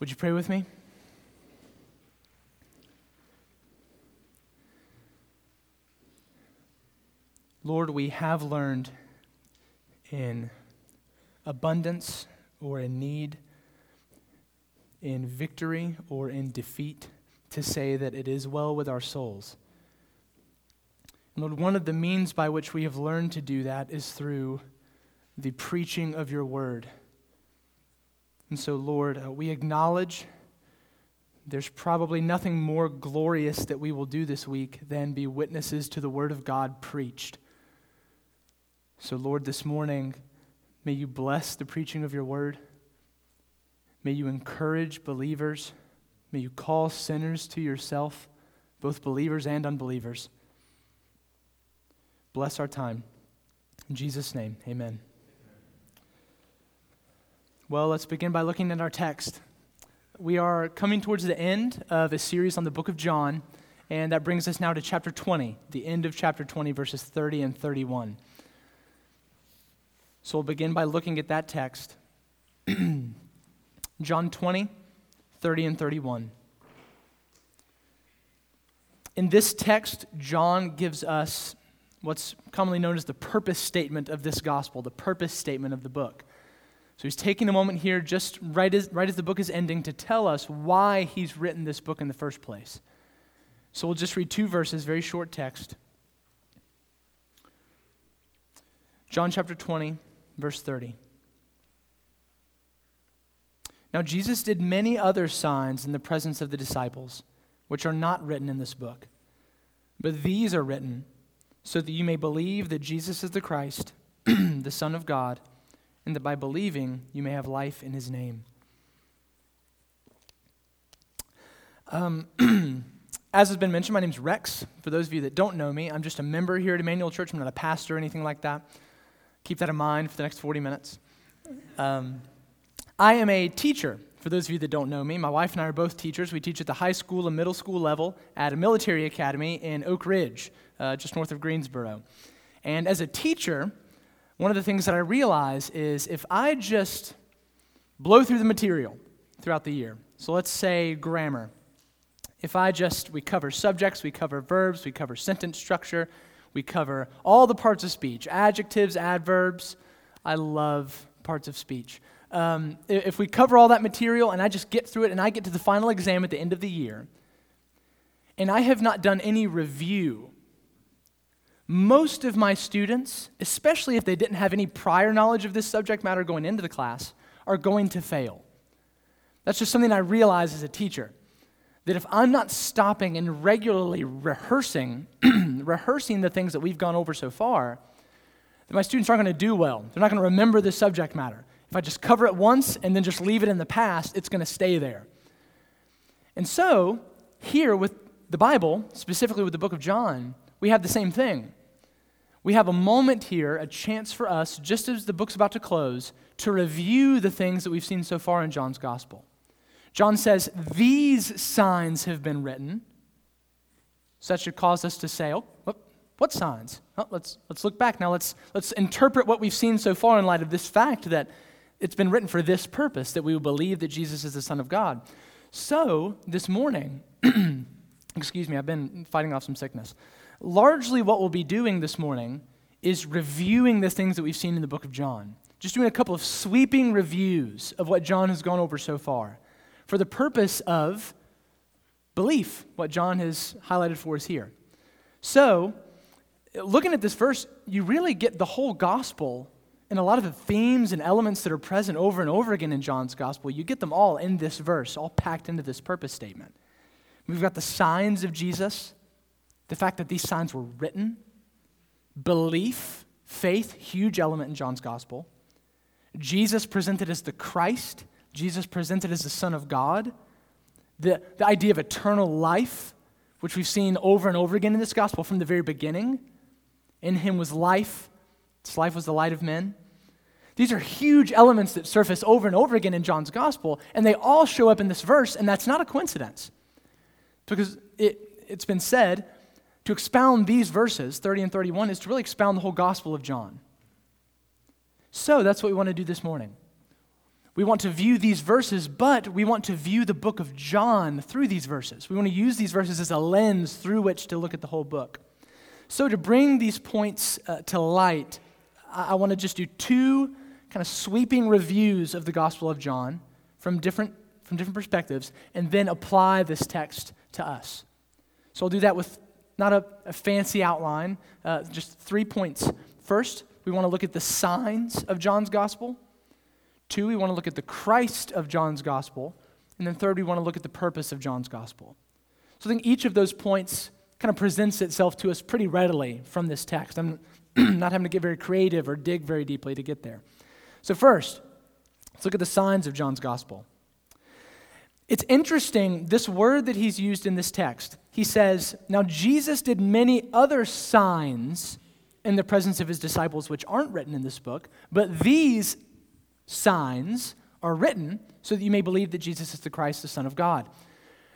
Would you pray with me? Lord, we have learned in abundance or in need, in victory or in defeat, to say that it is well with our souls. Lord, one of the means by which we have learned to do that is through the preaching of your word. And so, Lord, uh, we acknowledge there's probably nothing more glorious that we will do this week than be witnesses to the word of God preached. So, Lord, this morning, may you bless the preaching of your word. May you encourage believers. May you call sinners to yourself, both believers and unbelievers. Bless our time. In Jesus' name, amen. Well, let's begin by looking at our text. We are coming towards the end of a series on the book of John, and that brings us now to chapter 20, the end of chapter 20, verses 30 and 31. So we'll begin by looking at that text. John 20, 30 and 31. In this text, John gives us what's commonly known as the purpose statement of this gospel, the purpose statement of the book. So he's taking a moment here, just right as, right as the book is ending, to tell us why he's written this book in the first place. So we'll just read two verses, very short text. John chapter 20, verse 30. Now, Jesus did many other signs in the presence of the disciples, which are not written in this book. But these are written so that you may believe that Jesus is the Christ, the Son of God, and that by believing you may have life in his name. Um, as has been mentioned, my name is Rex. For those of you that don't know me, I'm just a member here at Emmanuel Church. I'm not a pastor or anything like that. Keep that in mind for the next 40 minutes. Um, I am a teacher. For those of you that don't know me, my wife and I are both teachers. We teach at the high school and middle school level at a military academy in Oak Ridge, uh, just north of Greensboro. And as a teacher, one of the things that I realize is if I just blow through the material throughout the year, so let's say grammar, if I just, we cover subjects, we cover verbs, we cover sentence structure, we cover all the parts of speech adjectives, adverbs. I love parts of speech. Um, if we cover all that material and I just get through it and I get to the final exam at the end of the year, and I have not done any review most of my students, especially if they didn't have any prior knowledge of this subject matter going into the class, are going to fail. That's just something I realize as a teacher. That if I'm not stopping and regularly rehearsing, rehearsing the things that we've gone over so far, then my students aren't going to do well. They're not going to remember the subject matter. If I just cover it once and then just leave it in the past, it's going to stay there. And so, here with the Bible, specifically with the book of John, we have the same thing we have a moment here, a chance for us, just as the book's about to close, to review the things that we've seen so far in John's gospel. John says, These signs have been written. So that should cause us to say, Oh, what, signs? Oh, let's, let's look back now. Let's, let's interpret what we've seen so far in light of this fact that it's been written for this purpose, that we will believe that Jesus is the Son of God. So, this morning, excuse me, I've been fighting off some sickness largely what we'll be doing this morning is reviewing the things that we've seen in the book of John. Just doing a couple of sweeping reviews of what John has gone over so far for the purpose of belief, what John has highlighted for us here. So, looking at this verse, you really get the whole gospel and a lot of the themes and elements that are present over and over again in John's gospel. You get them all in this verse, all packed into this purpose statement. We've got the signs of Jesus, the fact that these signs were written, belief, faith, huge element in John's gospel. Jesus presented as the Christ, Jesus presented as the Son of God. The, the idea of eternal life, which we've seen over and over again in this gospel from the very beginning. In him was life, this life was the light of men. These are huge elements that surface over and over again in John's gospel, and they all show up in this verse, and that's not a coincidence. Because it, it's been said to expound these verses, 30 and 31, is to really expound the whole Gospel of John. So that's what we want to do this morning. We want to view these verses, but we want to view the book of John through these verses. We want to use these verses as a lens through which to look at the whole book. So, to bring these points uh, to light, I, I want to just do two kind of sweeping reviews of the Gospel of John from different, from different perspectives, and then apply this text to us. So, I'll do that with not a, a fancy outline, uh, just three points. First, we want to look at the signs of John's Gospel. Two, we want to look at the Christ of John's gospel. And then third, we want to look at the purpose of John's gospel. So I think each of those points kind of presents itself to us pretty readily from this text. I'm not having to get very creative or dig very deeply to get there. So, first, let's look at the signs of John's gospel. It's interesting, this word that he's used in this text. He says, Now Jesus did many other signs in the presence of his disciples, which aren't written in this book, but these signs are written so that you may believe that Jesus is the Christ, the Son of God.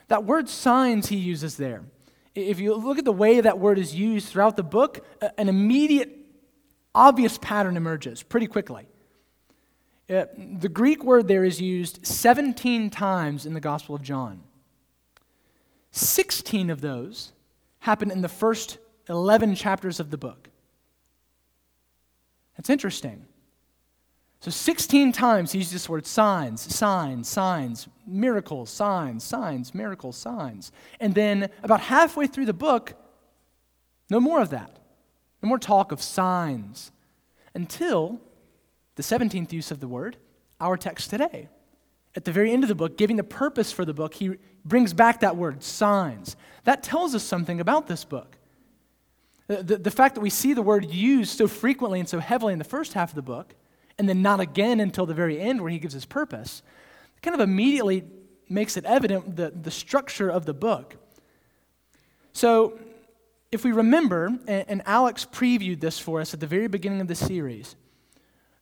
That word signs he uses there. If you look at the way that word is used throughout the book, an immediate, obvious pattern emerges pretty quickly. Uh, the Greek word there is used 17 times in the Gospel of John. 16 of those happen in the first 11 chapters of the book. That's interesting. So 16 times he uses this word signs, signs, signs, miracles, signs, signs, miracles, signs. And then about halfway through the book, no more of that. No more talk of signs until the 17th use of the word, our text today. At the very end of the book, giving the purpose for the book, he brings back that word, signs. That tells us something about this book. The, the, fact that we see the word used so frequently and so heavily in the first half of the book and then not again until the very end where he gives his purpose, kind of immediately makes it evident the, the structure of the book. So, if we remember, and, and Alex previewed this for us at the very beginning of the series,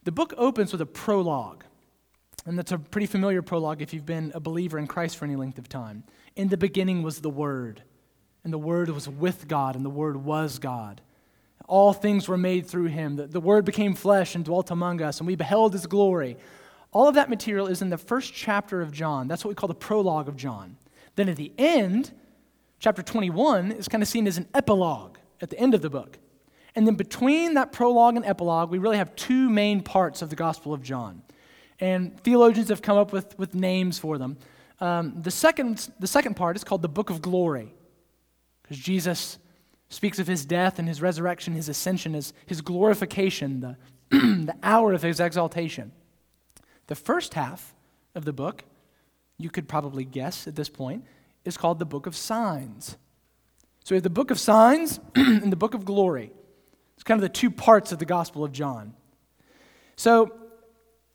the book opens with a prologue. And that's a pretty familiar prologue if you've been a believer in Christ for any length of time. In the beginning was the Word, and the Word was with God, and the Word was God. All things were made through him. The, the word became flesh and dwelt among us, and we beheld his glory. All of that material is in the first chapter of John. That's what we call the prologue of John. Then at the end, chapter 21 is kind of seen as an epilogue at the end of the book. And then between that prologue and epilogue, we really have two main parts of the Gospel of John. And theologians have come up with, with names for them. Um, the, second, the second part is called the Book of Glory, because Jesus speaks of his death and his resurrection, his ascension, his, his glorification, the, the hour of his exaltation. The first half of the book, you could probably guess at this point, is called the book of signs. So we have the book of signs and the book of glory. It's kind of the two parts of the Gospel of John. So,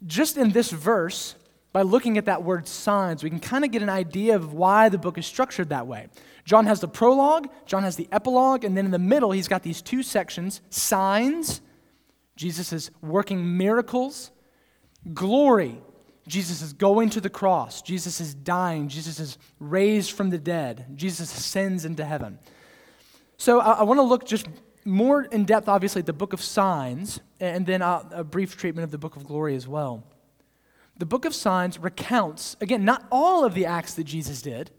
just in this verse, by looking at that word signs, we can kind of get an idea of why the book is structured that way. John has the prologue, John has the epilogue, and then in the middle, he's got these two sections signs, Jesus is working miracles, glory, Jesus is going to the cross, Jesus is dying, Jesus is raised from the dead, Jesus ascends into heaven. So I, I want to look just more in depth, obviously, the book of signs, and then a, a brief treatment of the book of glory as well. The book of signs recounts, again, not all of the acts that Jesus did,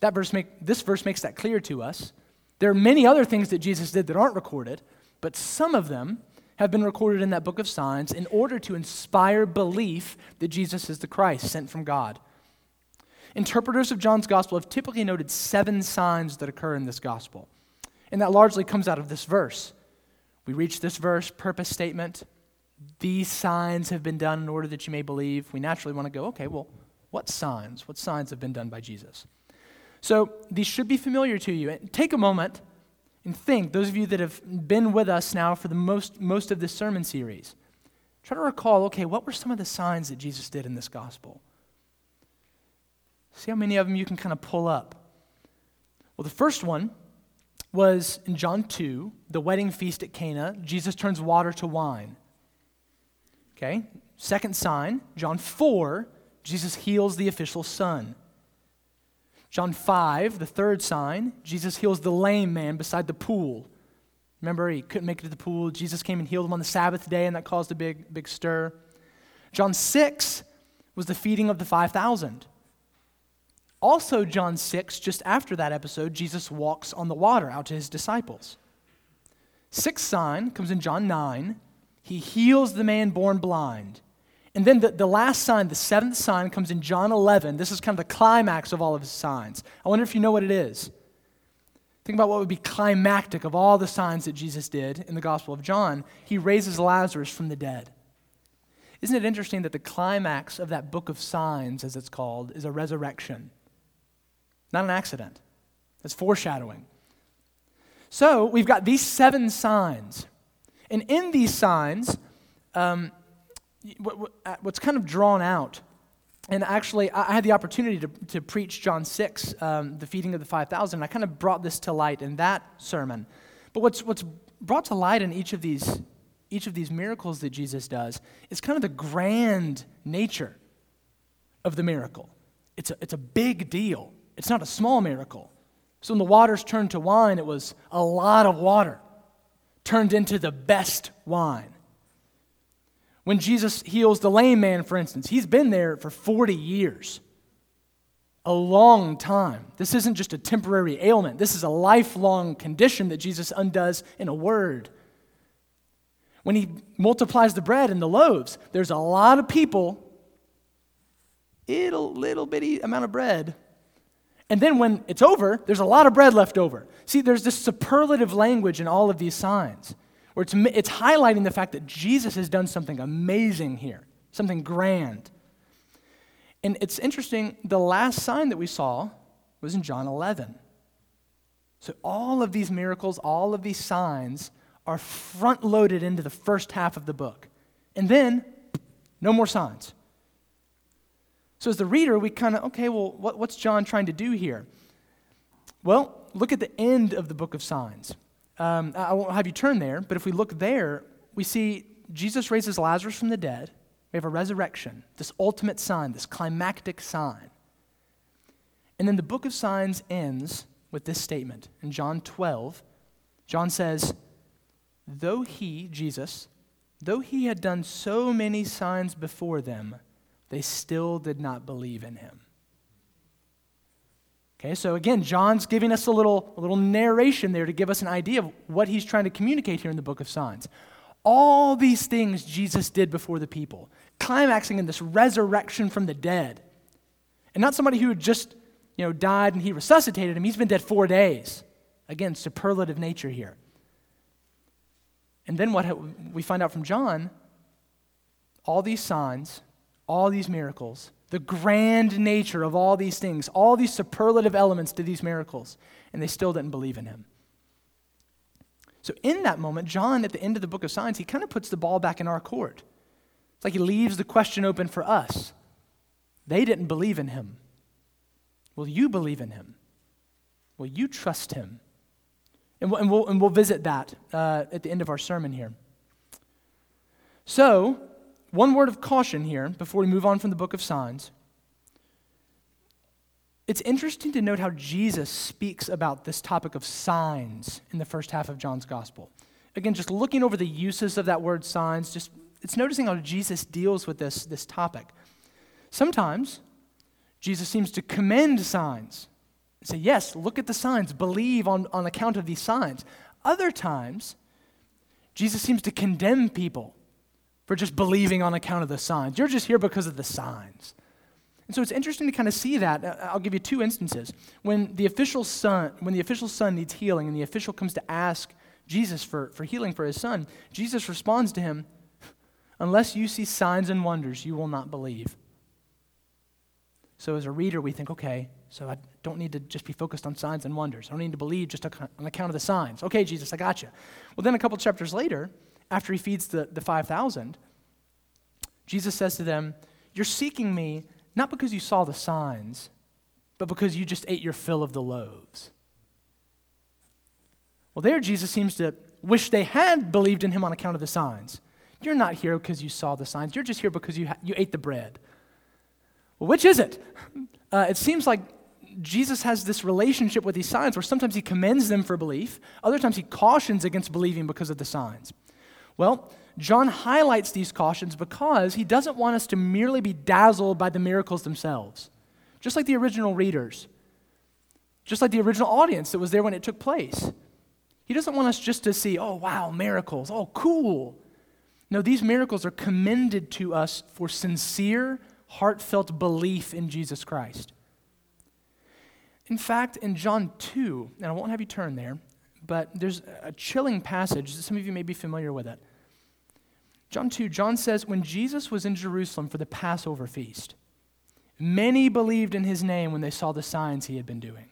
that verse make, this verse makes that clear to us. There are many other things that Jesus did that aren't recorded, but some of them have been recorded in that book of signs in order to inspire belief that Jesus is the Christ sent from God. Interpreters of John's gospel have typically noted seven signs that occur in this gospel. And that largely comes out of this verse. We reach this verse, purpose statement. These signs have been done in order that you may believe. We naturally want to go, okay, well, what signs? What signs have been done by Jesus? So these should be familiar to you. Take a moment and think, those of you that have been with us now for the most, most of this sermon series, try to recall okay, what were some of the signs that Jesus did in this gospel? See how many of them you can kind of pull up. Well, the first one was in John 2, the wedding feast at Cana. Jesus turns water to wine. Okay? Second sign, John 4, Jesus heals the official's son. John 5, the third sign, Jesus heals the lame man beside the pool. Remember, he couldn't make it to the pool. Jesus came and healed him on the Sabbath day, and that caused a big, big stir. John 6 was the feeding of the 5,000. Also, John 6, just after that episode, Jesus walks on the water out to his disciples. Sixth sign comes in John 9. He heals the man born blind. And then the, the last sign, the seventh sign, comes in John 11. This is kind of the climax of all of his signs. I wonder if you know what it is. Think about what would be climactic of all the signs that Jesus did in the Gospel of John. He raises Lazarus from the dead. Isn't it interesting that the climax of that book of signs, as it's called, is a resurrection? Not an accident. It's foreshadowing. So we've got these seven signs. And in these signs, um, uh, what's kind of drawn out, and actually, I had the opportunity to, to preach John 6, um, the feeding of the 5,000. I kind of brought this to light in that sermon. But what's, what's brought to light in each of these each of these miracles that Jesus does is kind of the grand nature of the miracle. It's a, it's a big deal, it's not a small miracle. So when the waters turned to wine, it was a lot of water turned into the best wine. When Jesus heals the lame man, for instance, he's been there for 40 years. A long time. This isn't just a temporary ailment. This is a lifelong condition that Jesus undoes in a word. When he multiplies the bread and the loaves, there's a lot of people, little, little bitty amount of bread. And then when it's over, there's a lot of bread left over. See, there's this superlative language in all of these signs where it's, it's highlighting the fact that Jesus has done something amazing here, something grand. And it's interesting, the last sign that we saw was in John 11. So all of these miracles, all of these signs are front loaded into the first half of the book. And then, no more signs. So, as the reader, we kind of, okay, well, what, what's John trying to do here? Well, look at the end of the book of signs. Um, I won't have you turn there, but if we look there, we see Jesus raises Lazarus from the dead. We have a resurrection, this ultimate sign, this climactic sign. And then the book of signs ends with this statement. In John 12, John says, though he, Jesus, though he had done so many signs before them, they still did not believe in him. Okay, so again, John's giving us a little, a little narration there to give us an idea of what he's trying to communicate here in the book of signs. All these things Jesus did before the people, climaxing in this resurrection from the dead. And not somebody who just you know, died and he resuscitated him, he's been dead four days. Again, superlative nature here. And then what we find out from John all these signs, all these miracles, the grand nature of all these things, all these superlative elements to these miracles, and they still didn't believe in him. So, in that moment, John, at the end of the book of signs, he kind of puts the ball back in our court. It's like he leaves the question open for us. They didn't believe in him. Will you believe in him? Will you trust him? And we'll, and we'll, and we'll visit that uh, at the end of our sermon here. So, one word of caution here before we move on from the book of signs. It's interesting to note how Jesus speaks about this topic of signs in the first half of John's gospel. Again, just looking over the uses of that word signs, just it's noticing how Jesus deals with this, this topic. Sometimes Jesus seems to commend signs say, yes, look at the signs, believe on, on account of these signs. Other times, Jesus seems to condemn people for just believing on account of the signs. You're just here because of the signs. And so it's interesting to kind of see that. Uh, I'll give you two instances. When the official son, when the official son needs healing and the official comes to ask Jesus for, for healing for his son, Jesus responds to him, Unless you see signs and wonders, you will not believe. So as a reader, we think, okay, so I don't need to just be focused on signs and wonders. I don't need to believe just on account of the signs. Okay, Jesus, I got you. Well, then a couple chapters later, after he feeds the, the 5,000, Jesus says to them, You're seeking me not because you saw the signs, but because you just ate your fill of the loaves. Well, there Jesus seems to wish they had believed in him on account of the signs. You're not here because you saw the signs. You're just here because you, ha- you ate the bread. Well, which is it? Uh, it seems like Jesus has this relationship with these signs where sometimes he commends them for belief, other times he cautions against believing because of the signs. Well, John highlights these cautions because he doesn't want us to merely be dazzled by the miracles themselves, just like the original readers, just like the original audience that was there when it took place. He doesn't want us just to see, oh, wow, miracles, oh, cool. No, these miracles are commended to us for sincere, heartfelt belief in Jesus Christ. In fact, in John 2, and I won't have you turn there, but there's a chilling passage. Some of you may be familiar with it. John 2, John says, When Jesus was in Jerusalem for the Passover feast, many believed in his name when they saw the signs he had been doing.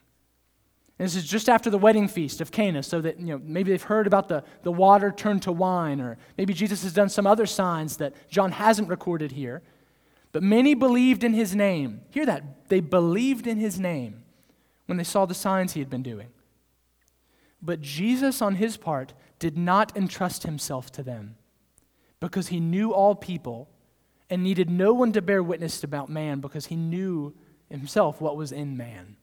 And this is just after the wedding feast of Cana, so that you know, maybe they've heard about the, the water turned to wine, or maybe Jesus has done some other signs that John hasn't recorded here. But many believed in his name. Hear that. They believed in his name when they saw the signs he had been doing. But Jesus, on his part, did not entrust himself to them because he knew all people and needed no one to bear witness about man because he knew himself what was in man.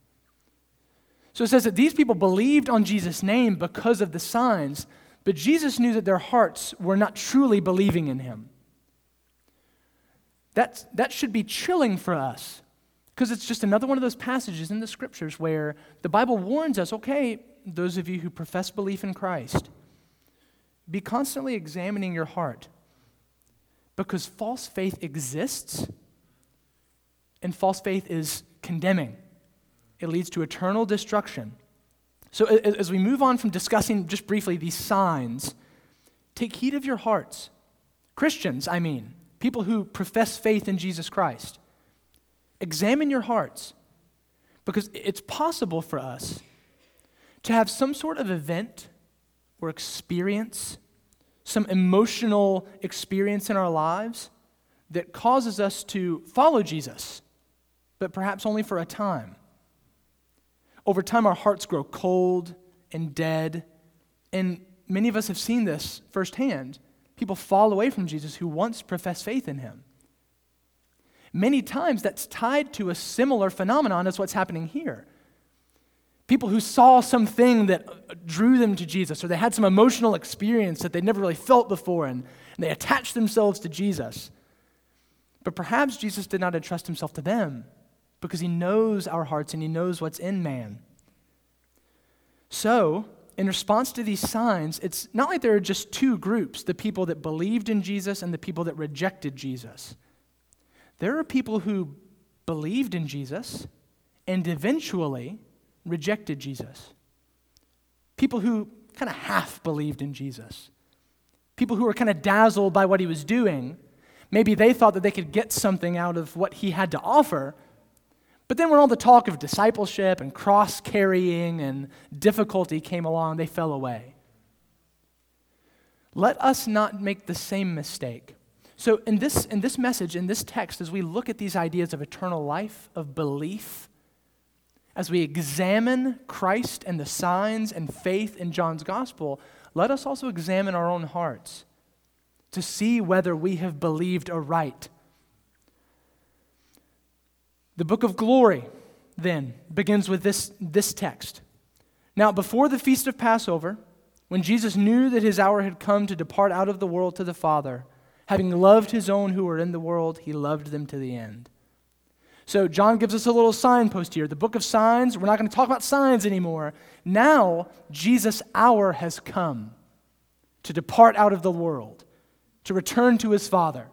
So it says that these people believed on Jesus' name because of the signs, but Jesus knew that their hearts were not truly believing in him. That's, that should be chilling for us because it's just another one of those passages in the scriptures where the Bible warns us okay, those of you who profess belief in Christ, be constantly examining your heart because false faith exists and false faith is condemning. It leads to eternal destruction. So, as we move on from discussing just briefly these signs, take heed of your hearts. Christians, I mean, people who profess faith in Jesus Christ. Examine your hearts because it's possible for us to have some sort of event or experience some emotional experience in our lives that causes us to follow Jesus, but perhaps only for a time. Over time, our hearts grow cold and dead, and many of us have seen this firsthand. People fall away from Jesus who once professed faith in him. Many times that's tied to a similar phenomenon as what's happening here people who saw something that uh, drew them to Jesus, or they had some emotional experience that they'd never really felt before, and, and they attached themselves to Jesus. But perhaps Jesus did not entrust himself to them because he knows our hearts and he knows what's in man. So, in response to these signs, it's not like there are just two groups the people that believed in Jesus and the people that rejected Jesus. There are people who believed in Jesus and eventually rejected Jesus. People who kind of half believed in Jesus. People who were kind of dazzled by what he was doing. Maybe they thought that they could get something out of what he had to offer. But then, when all the talk of discipleship and cross carrying and difficulty came along, they fell away. Let us not make the same mistake. So, in this, in this message, in this text, as we look at these ideas of eternal life, of belief, as we examine Christ and the signs and faith in John's gospel, let us also examine our own hearts to see whether we have believed aright. The book of glory, then, begins with this, this text. Now, before the feast of Passover, when Jesus knew that his hour had come to depart out of the world to the Father, having loved his own who were in the world, he loved them to the end. So, John gives us a little signpost here. The book of signs, we're not going to talk about signs anymore. Now, Jesus' hour has come to depart out of the world, to return to his Father.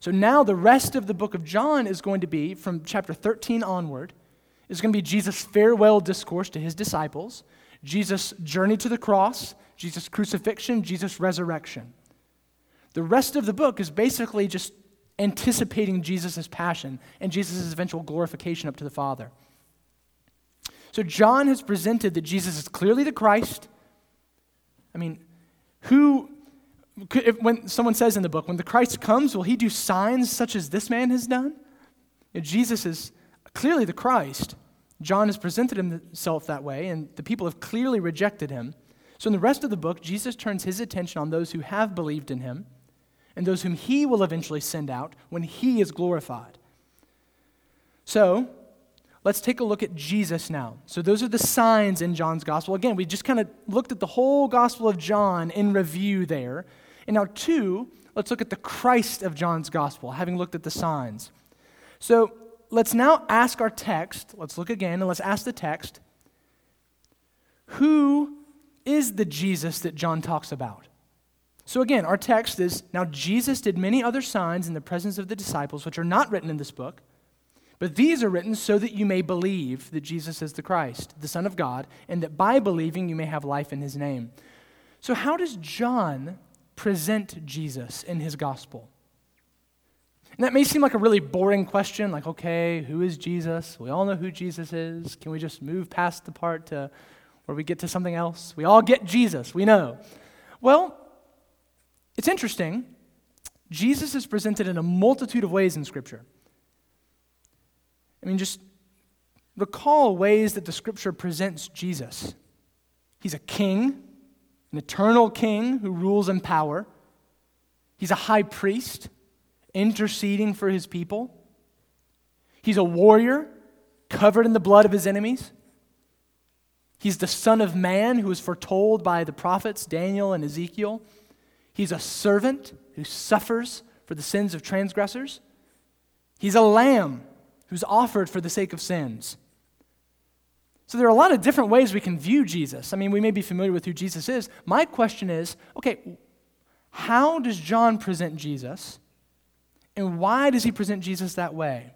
So, now the rest of the book of John is going to be, from chapter 13 onward, is going to be Jesus' farewell discourse to his disciples, Jesus' journey to the cross, Jesus' crucifixion, Jesus' resurrection. The rest of the book is basically just anticipating Jesus' passion and Jesus' eventual glorification up to the Father. So, John has presented that Jesus is clearly the Christ. I mean, who, if, when someone says in the book, when the Christ comes, will he do signs such as this man has done? You Jesus is clearly the Christ. John has presented himself that way, and the people have clearly rejected him. So, in the rest of the book, Jesus turns his attention on those who have believed in him and those whom he will eventually send out when he is glorified. So, let's take a look at Jesus now. So, those are the signs in John's gospel. Again, we just kind of looked at the whole gospel of John in review there. And now, two, let's look at the Christ of John's gospel, having looked at the signs. So let's now ask our text, let's look again, and let's ask the text who is the Jesus that John talks about? So again, our text is Now Jesus did many other signs in the presence of the disciples, which are not written in this book. But these are written so that you may believe that Jesus is the Christ, the Son of God, and that by believing you may have life in his name. So, how does John present Jesus in his gospel? And that may seem like a really boring question, like, okay, who is Jesus? We all know who Jesus is. Can we just move past the part to where we get to something else? We all get Jesus, we know. Well, it's interesting. Jesus is presented in a multitude of ways in Scripture. I mean, just recall ways that the Scripture presents Jesus. He's a king, an eternal king who rules in power. He's a high priest interceding for his people. He's a warrior covered in the blood of his enemies. He's the Son of Man who was foretold by the prophets Daniel and Ezekiel. He's a servant who suffers for the sins of transgressors. He's a lamb who's offered for the sake of sins. So there are a lot of different ways we can view Jesus. I mean, we may be familiar with who Jesus is. My question is okay, how does John present Jesus? And why does he present Jesus that way?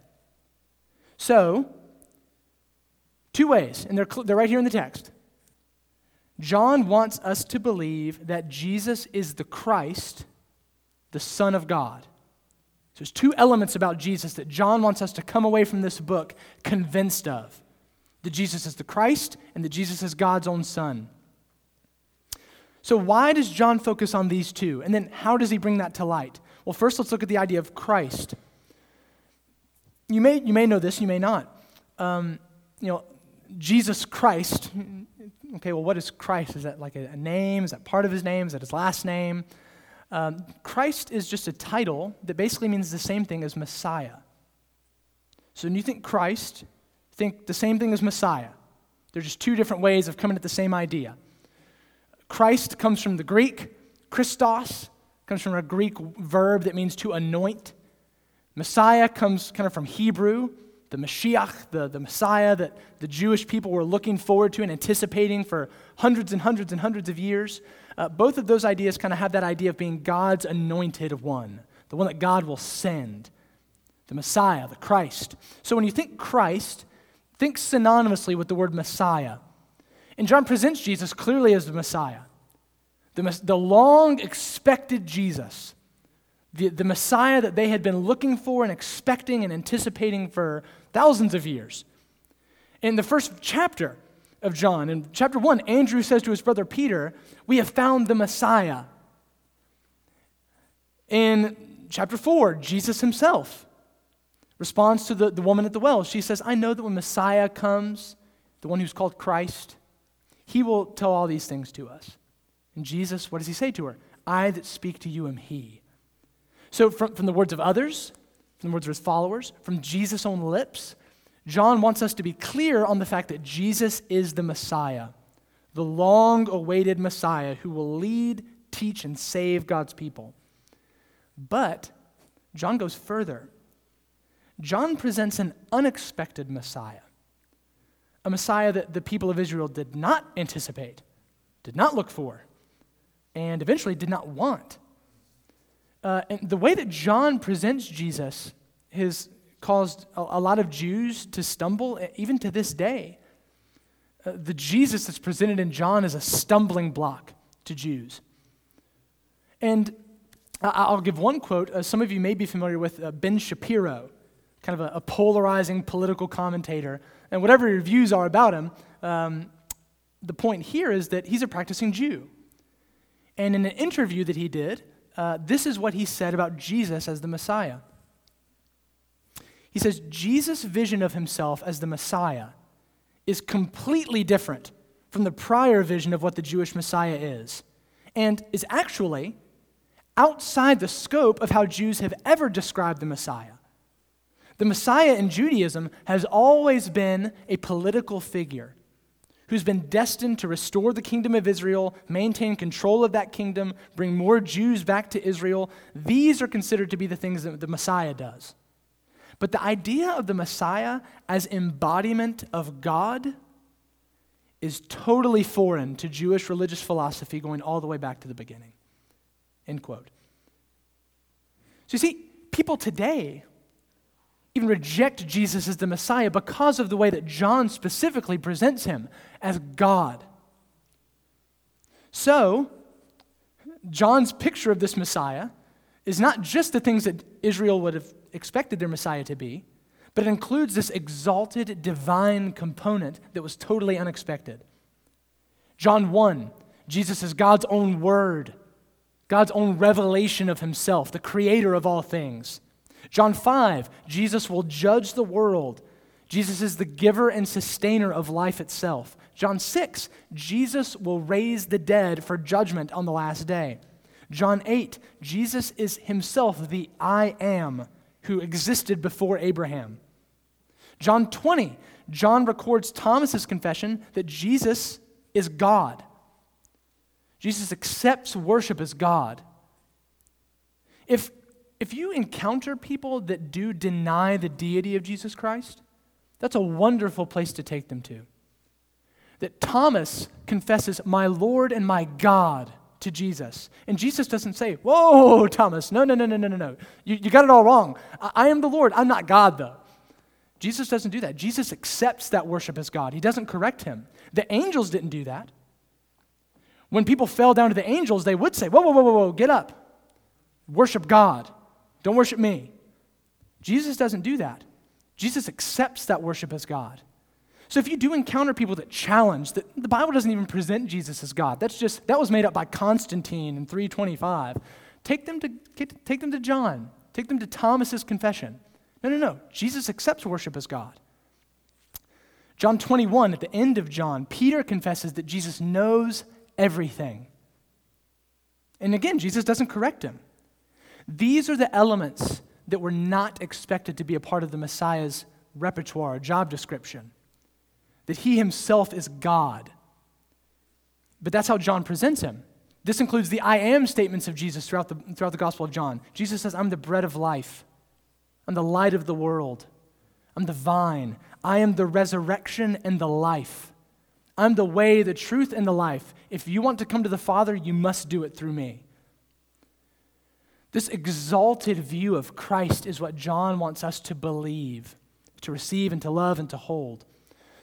So, two ways, and they're, they're right here in the text. John wants us to believe that Jesus is the Christ, the Son of God. So there's two elements about Jesus that John wants us to come away from this book convinced of that Jesus is the Christ and that Jesus is God's own Son. So, why does John focus on these two? And then, how does he bring that to light? Well, first, let's look at the idea of Christ. You may, you may know this, you may not. Um, you know, Jesus Christ. Okay, well, what is Christ? Is that like a, a name? Is that part of his name? Is that his last name? Um, Christ is just a title that basically means the same thing as Messiah. So when you think Christ, think the same thing as Messiah. They're just two different ways of coming at the same idea. Christ comes from the Greek, Christos comes from a Greek verb that means to anoint. Messiah comes kind of from Hebrew, the Mashiach, the, the Messiah that the Jewish people were looking forward to and anticipating for hundreds and hundreds and hundreds of years. Uh, both of those ideas kind of have that idea of being God's anointed one, the one that God will send, the Messiah, the Christ. So when you think Christ, think synonymously with the word Messiah. And John presents Jesus clearly as the Messiah, the, the long expected Jesus, the, the Messiah that they had been looking for and expecting and anticipating for thousands of years. In the first chapter of John, in chapter 1, Andrew says to his brother Peter, We have found the Messiah. In chapter 4, Jesus himself responds to the, the woman at the well. She says, I know that when Messiah comes, the one who's called Christ, he will tell all these things to us. And Jesus, what does he say to her? I that speak to you am he. So, from, from the words of others, from the words of his followers, from Jesus' own lips, John wants us to be clear on the fact that Jesus is the Messiah, the long awaited Messiah who will lead, teach, and save God's people. But John goes further. John presents an unexpected Messiah, a Messiah that the people of Israel did not anticipate, did not look for, and eventually did not want. Uh, and the way that John presents Jesus has caused a, a lot of Jews to stumble, even to this day. Uh, the Jesus that's presented in John is a stumbling block to Jews. And I'll give one quote. Uh, some of you may be familiar with uh, Ben Shapiro, kind of a, a, polarizing political commentator. And whatever your views are about him, um, the point here is that he's a practicing Jew. And in an interview that he did, uh, this is what he said about Jesus as the Messiah. He says, Jesus' vision of himself as the Messiah is completely different from the prior vision of what the Jewish Messiah is, and is actually outside the scope of how Jews have ever described the Messiah. The Messiah in Judaism has always been a political figure who's been destined to restore the kingdom of Israel, maintain control of that kingdom, bring more Jews back to Israel. These are considered to be the things that the Messiah does. But the idea of the Messiah as embodiment of God is totally foreign to Jewish religious philosophy going all the way back to the beginning. End quote. So you see, people today even reject Jesus as the Messiah because of the way that John specifically presents him as God. So, John's picture of this Messiah is not just the things that Israel would have expected their Messiah to be, but it includes this exalted divine component that was totally unexpected. John 1, Jesus is God's own word, God's own revelation of himself, the creator of all things. John 5, Jesus will judge the world. Jesus is the giver and sustainer of life itself. John 6, Jesus will raise the dead for judgment on the last day. John 8, Jesus is himself the I am who existed before Abraham. John 20, John records Thomas's confession that Jesus is God. Jesus accepts worship as God. If, if you encounter people that do deny the deity of Jesus Christ, that's a wonderful place to take them to. That Thomas confesses, My Lord and my God, to Jesus. And Jesus doesn't say, Whoa, Thomas, no, no, no, no, no, no, no. You, you got it all wrong. I, I am the Lord. I'm not God, though. Jesus doesn't do that. Jesus accepts that worship as God, He doesn't correct him. The angels didn't do that. When people fell down to the angels, they would say, Whoa, whoa, whoa, whoa, whoa, get up. Worship God. Don't worship me. Jesus doesn't do that. Jesus accepts that worship as God. So if you do encounter people that challenge that the Bible doesn't even present Jesus as God, that's just that was made up by Constantine in 325. Take them to take them to John. Take them to Thomas's confession. No, no, no. Jesus accepts worship as God. John 21, at the end of John, Peter confesses that Jesus knows everything. And again, Jesus doesn't correct him. These are the elements that were not expected to be a part of the Messiah's repertoire, job description that he himself is God. But that's how John presents him. This includes the I am statements of Jesus throughout the, throughout the Gospel of John. Jesus says, I'm the bread of life, I'm the light of the world, I'm the vine, I am the resurrection and the life. I'm the way, the truth, and the life. If you want to come to the Father, you must do it through me. This exalted view of Christ is what John wants us to believe, to receive, and to love, and to hold.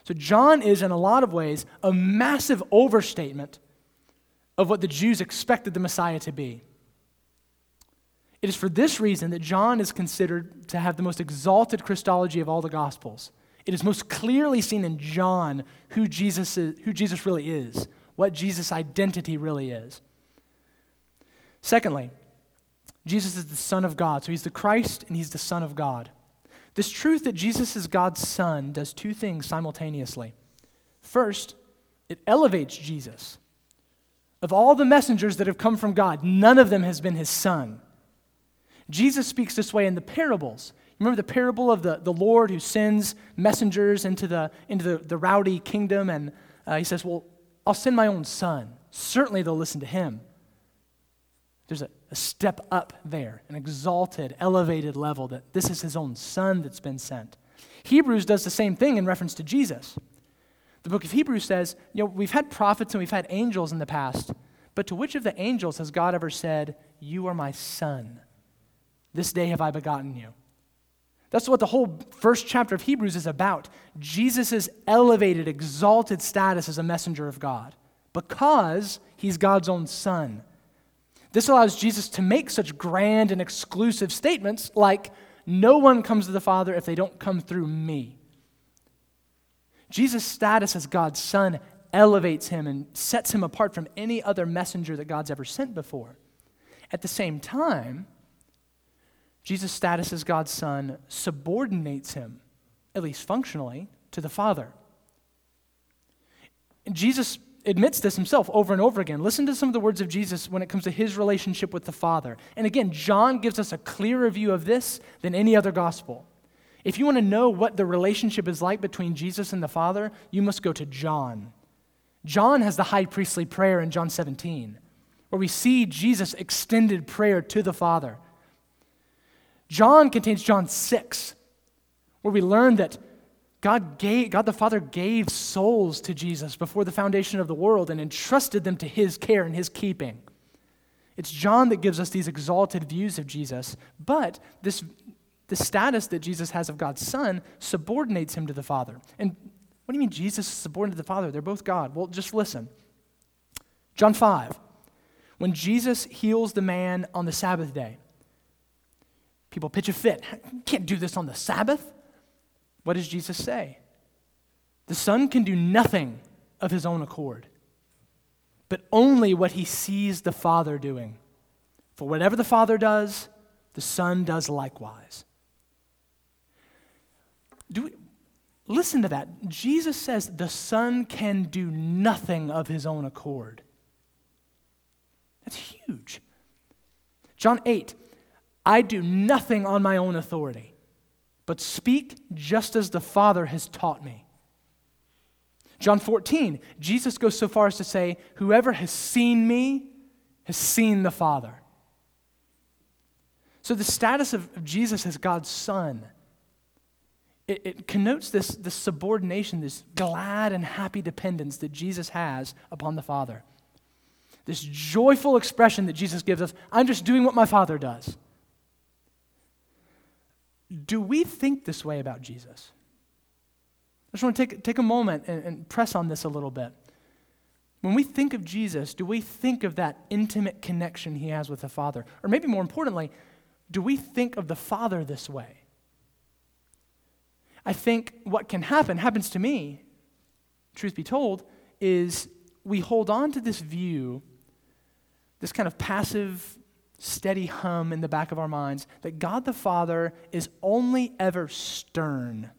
So, John is, in a lot of ways, a massive overstatement of what the Jews expected the Messiah to be. It is for this reason that John is considered to have the most exalted Christology of all the Gospels. It is most clearly seen in John who Jesus, is, who Jesus really is, what Jesus' identity really is. Secondly, Jesus is the Son of God. So he's the Christ and he's the Son of God. This truth that Jesus is God's Son does two things simultaneously. First, it elevates Jesus. Of all the messengers that have come from God, none of them has been his son. Jesus speaks this way in the parables. Remember the parable of the, the Lord who sends messengers into the, into the, the rowdy kingdom, and uh, he says, Well, I'll send my own son. Certainly they'll listen to him. There's a, a step up there, an exalted, elevated level that this is his own son that's been sent. Hebrews does the same thing in reference to Jesus. The book of Hebrews says, you know, we've had prophets and we've had angels in the past, but to which of the angels has God ever said, You are my son? This day have I begotten you. That's what the whole first chapter of Hebrews is about. Jesus' elevated, exalted status as a messenger of God because he's God's own son. This allows Jesus to make such grand and exclusive statements like, No one comes to the Father if they don't come through me. Jesus' status as God's Son elevates him and sets him apart from any other messenger that God's ever sent before. At the same time, Jesus' status as God's Son subordinates him, at least functionally, to the Father. Jesus admits this himself over and over again. Listen to some of the words of Jesus when it comes to his relationship with the Father. And again, John gives us a clearer view of this than any other gospel. If you want to know what the relationship is like between Jesus and the Father, you must go to John. John has the high priestly prayer in John 17, where we see Jesus' extended prayer to the Father. John contains John 6, where we learn that God, gave, God the Father gave souls to Jesus before the foundation of the world and entrusted them to his care and his keeping. It's John that gives us these exalted views of Jesus, but this, the status that Jesus has of God's Son subordinates him to the Father. And what do you mean Jesus is subordinate to the Father? They're both God. Well, just listen. John 5, when Jesus heals the man on the Sabbath day, people pitch a fit. Can't do this on the Sabbath. What does Jesus say? The Son can do nothing of his own accord but only what he sees the Father doing. For whatever the Father does, the Son does likewise. Do we, listen to that. Jesus says the Son can do nothing of his own accord. That's huge. John 8, I do nothing on my own authority, but speak just as the Father has taught me. John 14, Jesus goes so far as to say, Whoever has seen me has seen the Father. So the status of Jesus as God's Son, it, it connotes this, this subordination, this glad and happy dependence that Jesus has upon the Father. This joyful expression that Jesus gives us I'm just doing what my Father does. Do we think this way about Jesus? I just want to take, take a moment and, and press on this a little bit. When we think of Jesus, do we think of that intimate connection he has with the Father? Or maybe more importantly, do we think of the Father this way? I think what can happen, happens to me, truth be told, is we hold on to this view, this kind of passive, steady hum in the back of our minds, that God the Father is only ever stern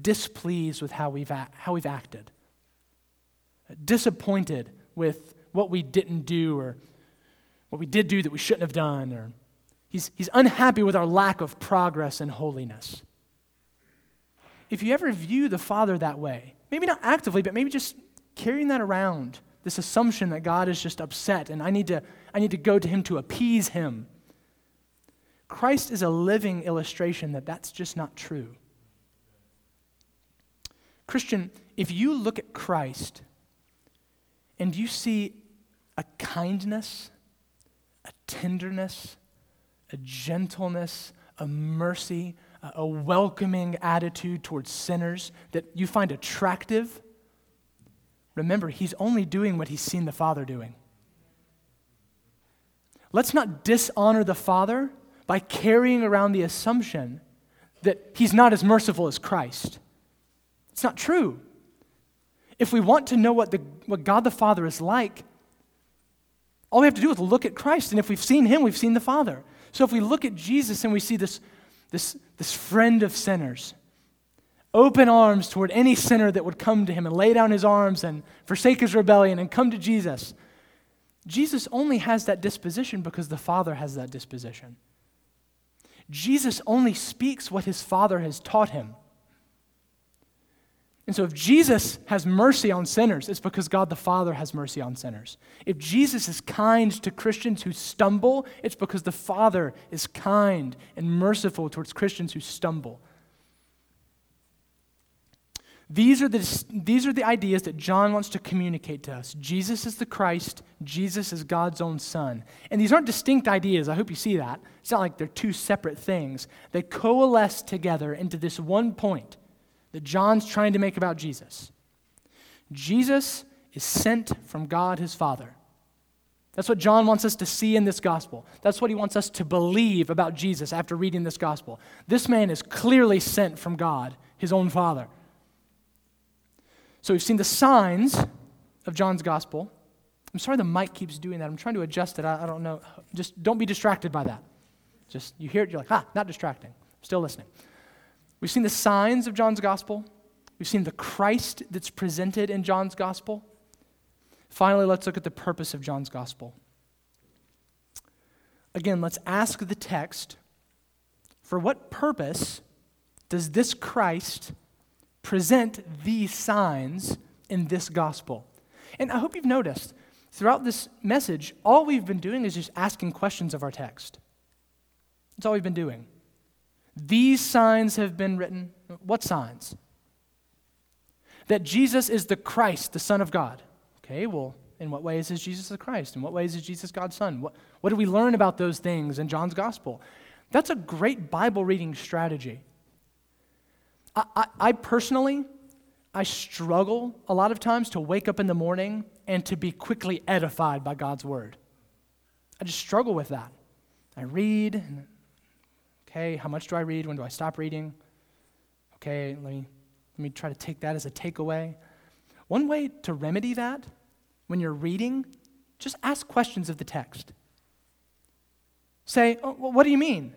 displeased with how we've, how we've acted, disappointed with what we didn't do or what we did do that we shouldn't have done, or he's, he's unhappy with our lack of progress and holiness. If you ever view the Father that way, maybe not actively, but maybe just carrying that around, this assumption that God is just upset and I need to, I need to go to him to appease him. Christ is a living illustration that that's just not true. Christian, if you look at Christ and you see a kindness, a tenderness, a gentleness, a mercy, a welcoming attitude towards sinners that you find attractive, remember, he's only doing what he's seen the Father doing. Let's not dishonor the Father by carrying around the assumption that he's not as merciful as Christ. It's not true. If we want to know what, the, what God the Father is like, all we have to do is look at Christ. And if we've seen him, we've seen the Father. So if we look at Jesus and we see this, this, this friend of sinners, open arms toward any sinner that would come to him and lay down his arms and forsake his rebellion and come to Jesus, Jesus only has that disposition because the Father has that disposition. Jesus only speaks what his Father has taught him. And so, if Jesus has mercy on sinners, it's because God the Father has mercy on sinners. If Jesus is kind to Christians who stumble, it's because the Father is kind and merciful towards Christians who stumble. These are, the, these are the ideas that John wants to communicate to us. Jesus is the Christ, Jesus is God's own Son. And these aren't distinct ideas. I hope you see that. It's not like they're two separate things. They coalesce together into this one point that John's trying to make about Jesus. Jesus is sent from God his Father. That's what John wants us to see in this gospel. That's what he wants us to believe about Jesus after reading this gospel. This man is clearly sent from God, his own Father. So we've seen the signs of John's gospel. I'm sorry the mic keeps doing that. I'm trying to adjust it. I, I don't know. Just don't be distracted by that. Just you hear it, you're like, ah, not distracting. Still listening. We've seen the signs of John's gospel. We've seen the Christ that's presented in John's gospel. Finally, let's look at the purpose of John's gospel. Again, let's ask the text for what purpose does this Christ present these signs in this gospel. And I hope you've noticed throughout this message, all we've been doing is just asking questions of our text. That's all we've been doing. These signs have been written. What signs? That Jesus is the Christ, the Son of God. Okay, well, in what ways is Jesus the Christ? In what ways is Jesus God's Son? What, what do we learn about those things in John's Gospel? That's a great Bible reading strategy. I, I, I personally, I struggle a lot of times to wake up in the morning and to be quickly edified by God's Word. I just struggle with that. I read, and, okay, how much do I read? When do I stop reading? Okay, let me, let me try to take that as a takeaway. One way to remedy that when you're reading, just ask questions of the text. Say, oh, well, what do you mean?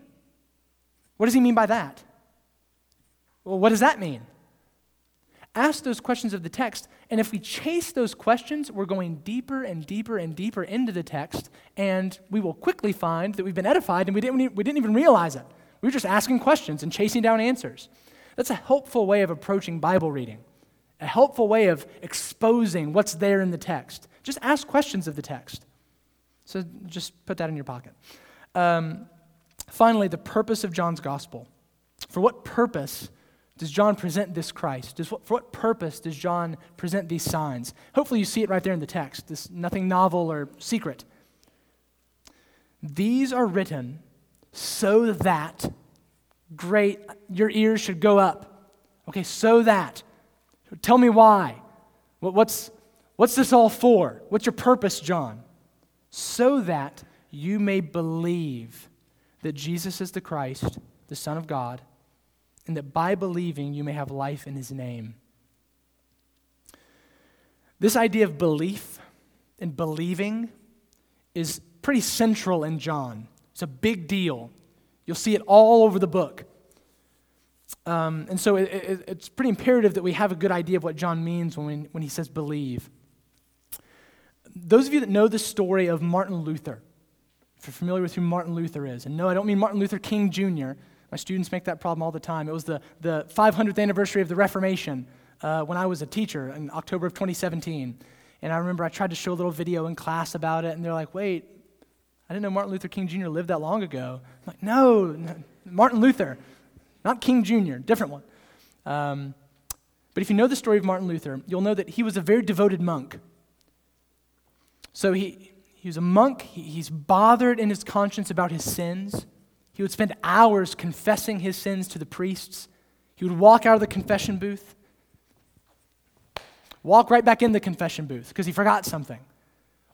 What does he mean by that? Well, what does that mean? Ask those questions of the text, and if we chase those questions, we're going deeper and deeper and deeper into the text, and we will quickly find that we've been edified and we didn't, we didn't even realize it. We were just asking questions and chasing down answers. That's a helpful way of approaching Bible reading, a helpful way of exposing what's there in the text. Just ask questions of the text. So just put that in your pocket. Um, finally, the purpose of John's gospel. For what purpose does John present this Christ? Does, for what purpose does John present these signs? Hopefully, you see it right there in the text. This nothing novel or secret. These are written so that, great, your ears should go up. Okay, so that. Tell me why. What's, what's this all for? What's your purpose, John? So that you may believe that Jesus is the Christ, the Son of God and that by believing you may have life in his name. This idea of belief and believing is pretty central in John. It's a big deal. You'll see it all over the book. Um, and so it, it, it's pretty imperative that we have a good idea of what John means when, when he says believe. Those of you that know the story of Martin Luther, if you're familiar with who Martin Luther is, and no, I don't mean Martin Luther King Jr., my students make that problem all the time. It was the, the 500th anniversary of the Reformation uh, when I was a teacher in October of 2017. And I remember I tried to show a little video in class about it, and they're like, wait, I didn't know Martin Luther King Jr. lived that long ago. I'm like, no, no Martin Luther, not King Jr., different one. Um, but if you know the story of Martin Luther, you'll know that he was a very devoted monk. So he, he was a monk, he, he's bothered in his conscience about his sins. He would spend hours confessing his sins to the priests. He would walk out of the confession booth, walk right back in the confession booth because he forgot something.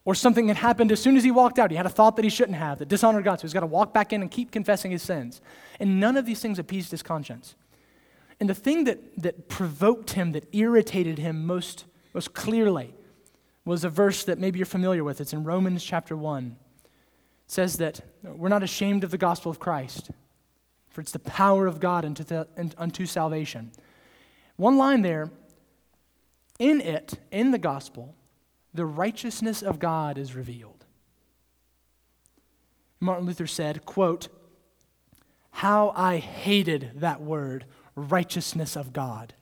Or something had happened as soon as he walked out. He had a thought that he shouldn't have, that dishonored God. So he's got to walk back in and keep confessing his sins. And none of these things appeased his conscience. And the thing that, that provoked him, that irritated him most, most clearly, was a verse that maybe you're familiar with. It's in Romans chapter 1 says that we're not ashamed of the gospel of Christ, for it's the power of God unto, the, unto salvation. One line there, in it, in the gospel, the righteousness of God is revealed. Martin Luther said, quote, How I hated that word, righteousness of God.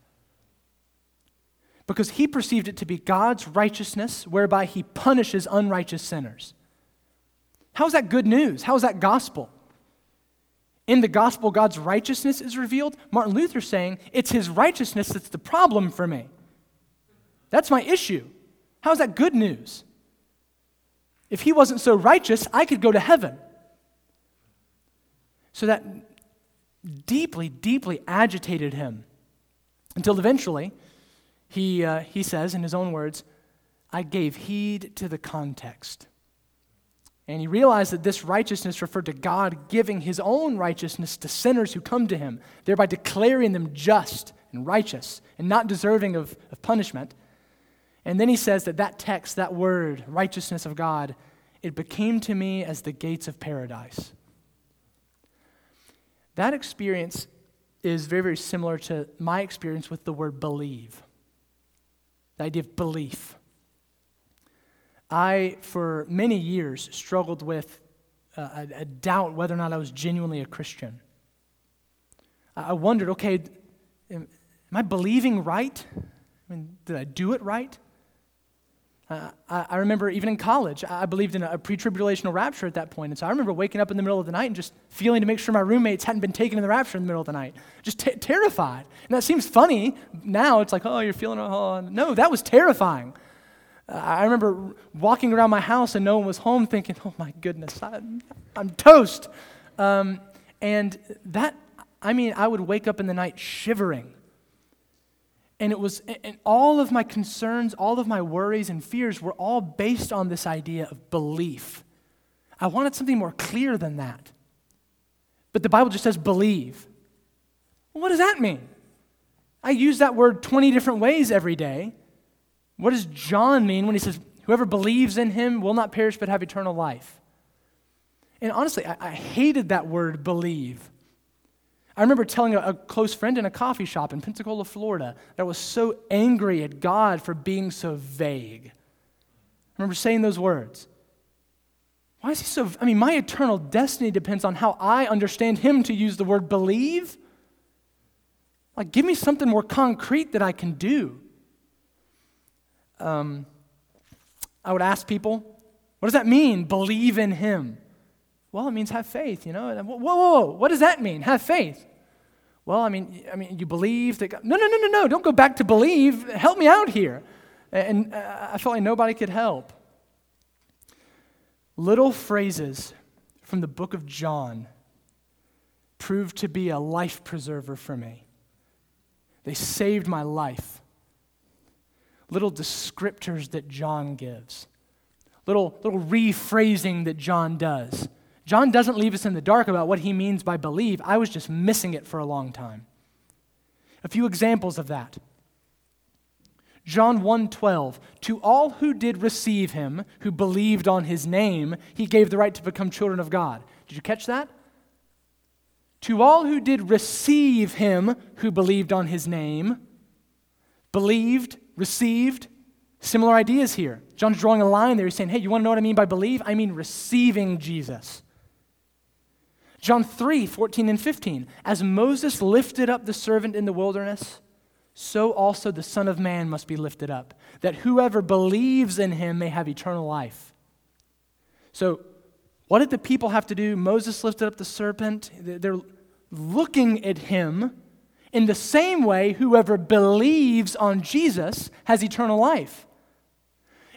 Because he perceived it to be God's righteousness whereby he punishes unrighteous sinners. How is that good news? How is that gospel? In the gospel, God's righteousness is revealed. Martin Luther saying, it's his righteousness that's the problem for me. That's my issue. How is that good news? If he wasn't so righteous, I could go to heaven. So that deeply, deeply agitated him until eventually he, uh, he says, in his own words, I gave heed to the context. And he realized that this righteousness referred to God giving his own righteousness to sinners who come to him, thereby declaring them just and righteous and not deserving of, of punishment. And then he says that that text, that word, righteousness of God, it became to me as the gates of paradise. That experience is very, very similar to my experience with the word believe. The idea of belief. I, for many years, struggled with a, a, doubt whether or not I was genuinely a Christian. I wondered, okay, am, am I believing right? I mean, did I do it right? Uh, I, I, remember even in college, I believed in a, a pre tribulational rapture at that point. And so I remember waking up in the middle of the night and just feeling to make sure my roommates hadn't been taken in the rapture in the middle of the night. Just t- terrified. And that seems funny. Now it's like, oh, you're feeling, oh, no, that was terrifying. I remember walking around my house and no one was home thinking, oh my goodness, I, am toast. Um, and that, I mean, I would wake up in the night shivering and it was, and all of my concerns, all of my worries and fears were all based on this idea of belief. I wanted something more clear than that. But the Bible just says believe. Well, what does that mean? I use that word 20 different ways every day. What does John mean when he says, Whoever believes in him will not perish but have eternal life? And honestly, I, I hated that word believe. I remember telling a, a, close friend in a coffee shop in Pensacola, Florida, that I was so angry at God for being so vague. I remember saying those words. Why is he so? I mean, my eternal destiny depends on how I understand him to use the word believe. Like, give me something more concrete that I can do. Um, I would ask people, what does that mean, believe in him? Well, it means have faith, you know. Whoa, whoa, whoa, what does that mean? Have faith. Well, I mean, I mean, you believe that God, no, no, no, no, no, don't go back to believe. Help me out here. And uh, I felt like nobody could help. Little phrases from the book of John proved to be a life preserver for me. They saved my life. Little descriptors that John gives, little, little rephrasing that John does John doesn't leave us in the dark about what he means by believe. I was just missing it for a long time. A few examples of that. John 1:12 To all who did receive him who believed on his name he gave the right to become children of God. Did you catch that? To all who did receive him who believed on his name believed, received, similar ideas here. John's drawing a line there he's saying, "Hey, you want to know what I mean by believe? I mean receiving Jesus." John 3 14 and 15. As Moses lifted up the servant in the wilderness, so also the Son of Man must be lifted up, that whoever believes in him may have eternal life. So, what did the people have to do? Moses lifted up the serpent. They're looking at him. In the same way, whoever believes on Jesus has eternal life.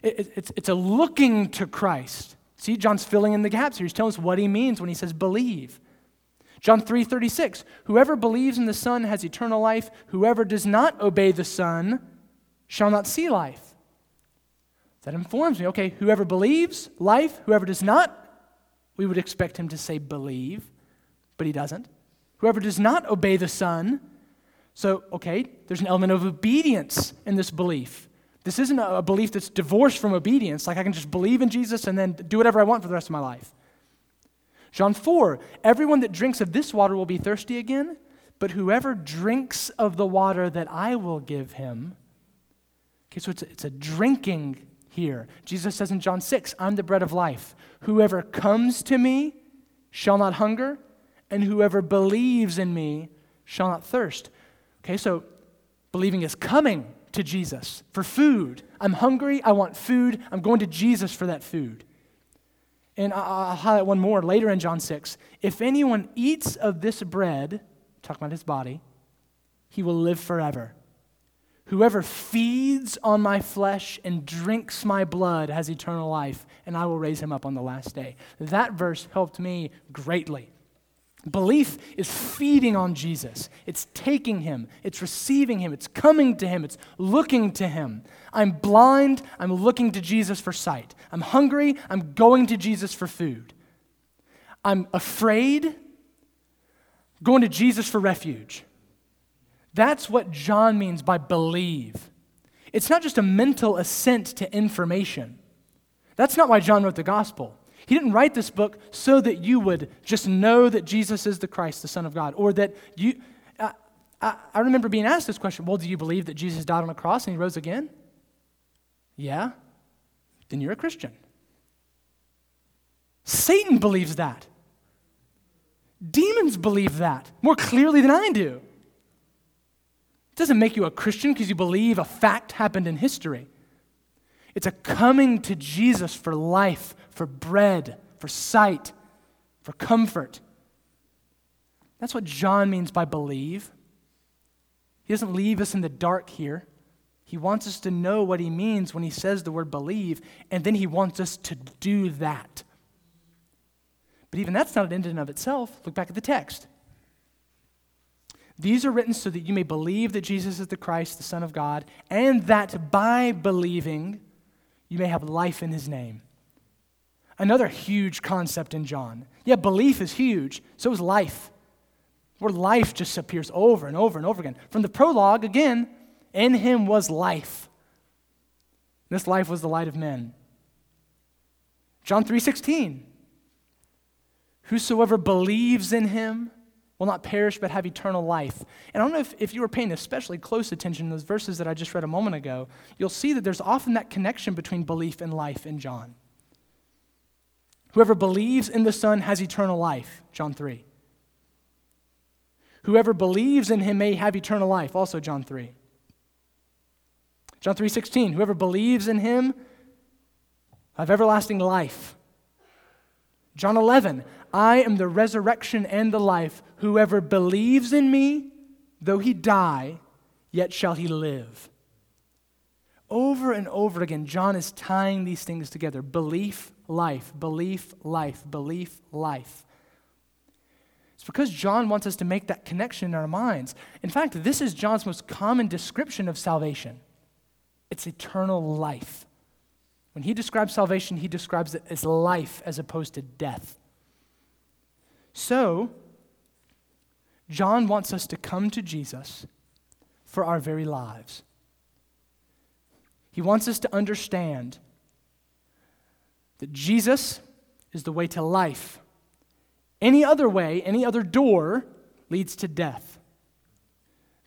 It's a looking to Christ. See, John's filling in the gaps here. He's telling us what he means when he says believe. John 3:36, whoever believes in the Son has eternal life, whoever does not obey the Son shall not see life. That informs me, okay, whoever believes, life, whoever does not, we would expect him to say believe, but he doesn't. Whoever does not obey the Son, so, okay, there's an element of obedience in this belief. This isn't a belief that's divorced from obedience, like I can just believe in Jesus and then do whatever I want for the rest of my life. John 4 Everyone that drinks of this water will be thirsty again, but whoever drinks of the water that I will give him. Okay, so it's a, it's a drinking here. Jesus says in John 6, I'm the bread of life. Whoever comes to me shall not hunger, and whoever believes in me shall not thirst. Okay, so believing is coming to Jesus for food. I'm hungry, I want food, I'm going to Jesus for that food. And I'll highlight one more later in John 6. If anyone eats of this bread, talking about his body, he will live forever. Whoever feeds on my flesh and drinks my blood has eternal life, and I will raise him up on the last day. That verse helped me greatly. Belief is feeding on Jesus. It's taking him, it's receiving him, it's coming to him, it's looking to him. I'm blind, I'm looking to Jesus for sight. I'm hungry, I'm going to Jesus for food. I'm afraid, going to Jesus for refuge. That's what John means by believe. It's not just a mental assent to information. That's not why John wrote the gospel. He didn't write this book so that you would just know that Jesus is the Christ, the Son of God, or that you. I, I, I remember being asked this question well, do you believe that Jesus died on a cross and he rose again? Yeah? Then you're a Christian. Satan believes that. Demons believe that more clearly than I do. It doesn't make you a Christian because you believe a fact happened in history. It's a coming to Jesus for life, for bread, for sight, for comfort. That's what John means by believe. He doesn't leave us in the dark here. He wants us to know what he means when he says the word believe, and then he wants us to do that. But even that's not an end in and of itself. Look back at the text. These are written so that you may believe that Jesus is the Christ, the Son of God, and that by believing you may have life in his name. Another huge concept in John. Yeah, belief is huge, so is life. Where life just appears over and over and over again. From the prologue, again, in him was life. This life was the light of men. John 3:16. Whosoever believes in him will not perish but have eternal life. And I don't know if, if you were paying especially close attention to those verses that I just read a moment ago, you'll see that there's often that connection between belief and life in John. Whoever believes in the Son has eternal life, John 3. Whoever believes in him may have eternal life, also John 3. John 3:16, whoever believes in him have everlasting life. John 11, I am the resurrection and the life. Whoever believes in me, though he die, yet shall he live. Over and over again, John is tying these things together belief, life, belief, life, belief, life. It's because John wants us to make that connection in our minds. In fact, this is John's most common description of salvation it's eternal life. When he describes salvation, he describes it as life as opposed to death. So, John wants us to come to Jesus for our very lives. He wants us to understand that Jesus is the way to life. Any other way, any other door leads to death.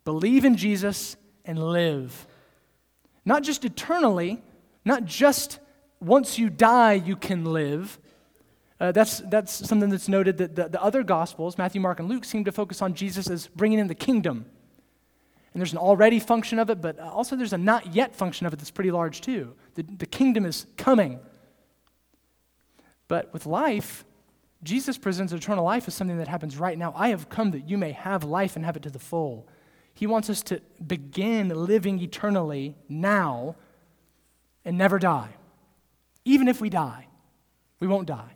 Believe in Jesus and live. Not just eternally, not just once you die you can live. Uh, that's, that's something that's noted that the, the other Gospels, Matthew, Mark, and Luke, seem to focus on Jesus as bringing in the kingdom. And there's an already function of it, but also there's a not yet function of it that's pretty large too. The, the kingdom is coming. But with life, Jesus presents eternal life as something that happens right now. I have come that you may have life and have it to the full. He wants us to begin living eternally now and never die. Even if we die, we won't die.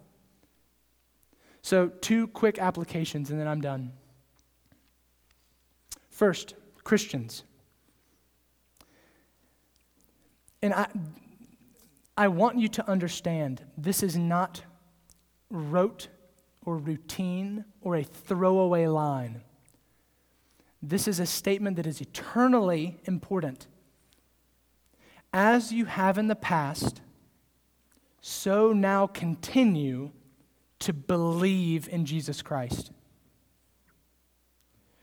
So, two quick applications and then I'm done. First, Christians. And I, I want you to understand this is not rote or routine or a throwaway line. This is a statement that is eternally important. As you have in the past, so now continue to believe in Jesus Christ.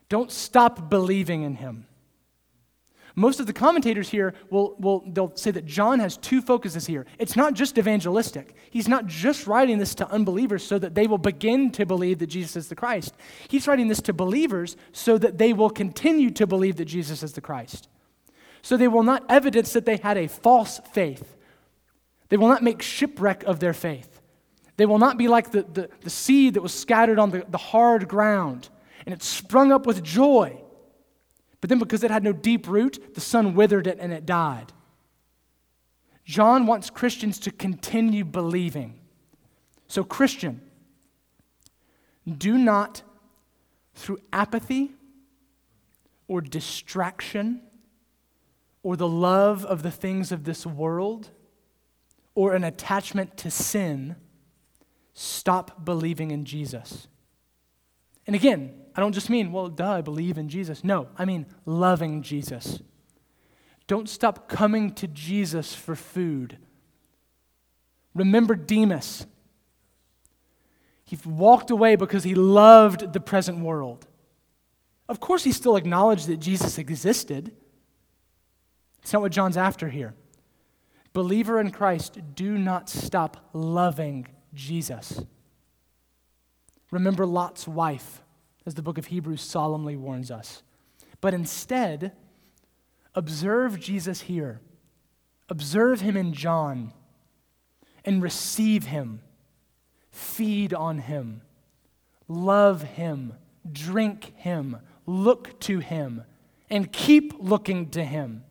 Don't stop believing in him. Most of the commentators here will, will they'll say that John has two focuses here. It's not just evangelistic. He's not just writing this to unbelievers so that they will begin to believe that Jesus is the Christ. He's writing this to believers so that they will continue to believe that Jesus is the Christ. So they will not evidence that they had a false faith. They will not make shipwreck of their faith. They will not be like the, the, the seed that was scattered on the, the hard ground and it sprung up with joy but then, because it had no deep root, the sun withered it and it died. John wants Christians to continue believing. So, Christian, do not, through apathy or distraction or the love of the things of this world or an attachment to sin, stop believing in Jesus. And again, I don't just mean, well, duh, I believe in Jesus. No, I mean loving Jesus. Don't stop coming to Jesus for food. Remember Demas. He walked away because he loved the present world. Of course, he still acknowledged that Jesus existed. It's not what John's after here. Believer in Christ, do not stop loving Jesus. Remember Lot's wife as the book of Hebrews solemnly warns us. But instead, observe Jesus here, observe him in John, and receive him, feed on him, love him, drink him, look to him, and keep looking to him.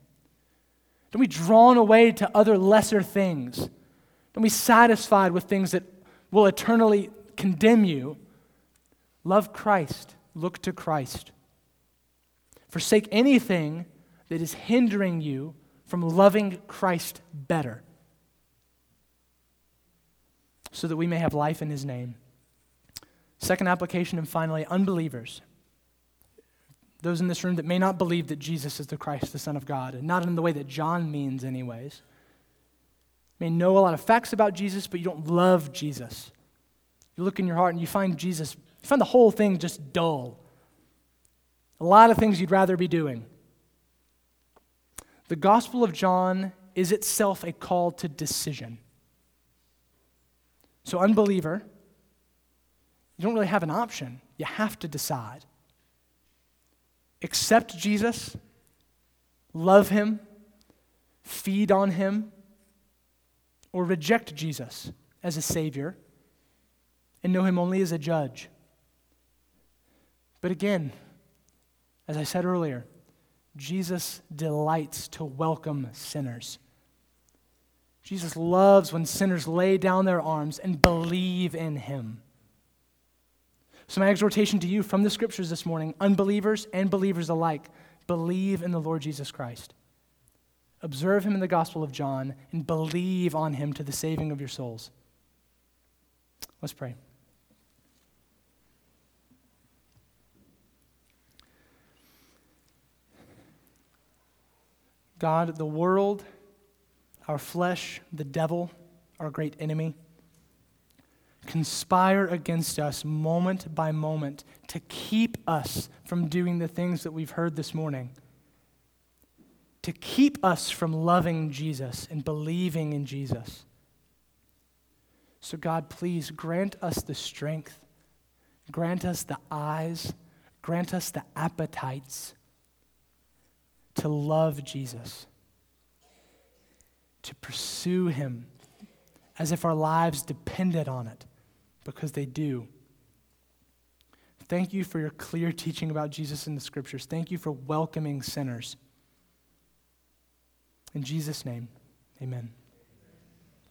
Don't be drawn away to other lesser things. Don't be satisfied with things that will eternally condemn you. Love Christ. Look to Christ. Forsake anything that is hindering you from loving Christ better so that we may have life in his name. Second application, and finally, unbelievers. Those in this room that may not believe that Jesus is the Christ, the Son of God, and not in the way that John means, anyways. may know a lot of facts about Jesus, but you don't love Jesus. You look in your heart and you find Jesus, find the whole thing just dull. A lot of things you'd rather be doing. The Gospel of John is itself a call to decision. So, unbeliever, you don't really have an option. You have to decide. Accept Jesus, love him, feed on him, or reject Jesus as a Savior and know him only as a judge. But again, as I said earlier, Jesus delights to welcome sinners. Jesus loves when sinners lay down their arms and believe in him. So, my exhortation to you from the scriptures this morning, unbelievers and believers alike, believe in the Lord Jesus Christ. Observe him in the Gospel of John and believe on him to the saving of your souls. Let's pray. God, the world, our flesh, the devil, our great enemy, conspire against us moment by moment to keep us from doing the things that we've heard this morning, to keep us from loving Jesus and believing in Jesus. So, God, please grant us the strength, grant us the eyes, grant us the appetites to love Jesus, to pursue him as if our lives depended on it, because they do. Thank you for your clear teaching about Jesus in the scriptures. Thank you for welcoming sinners. In Jesus' name, amen.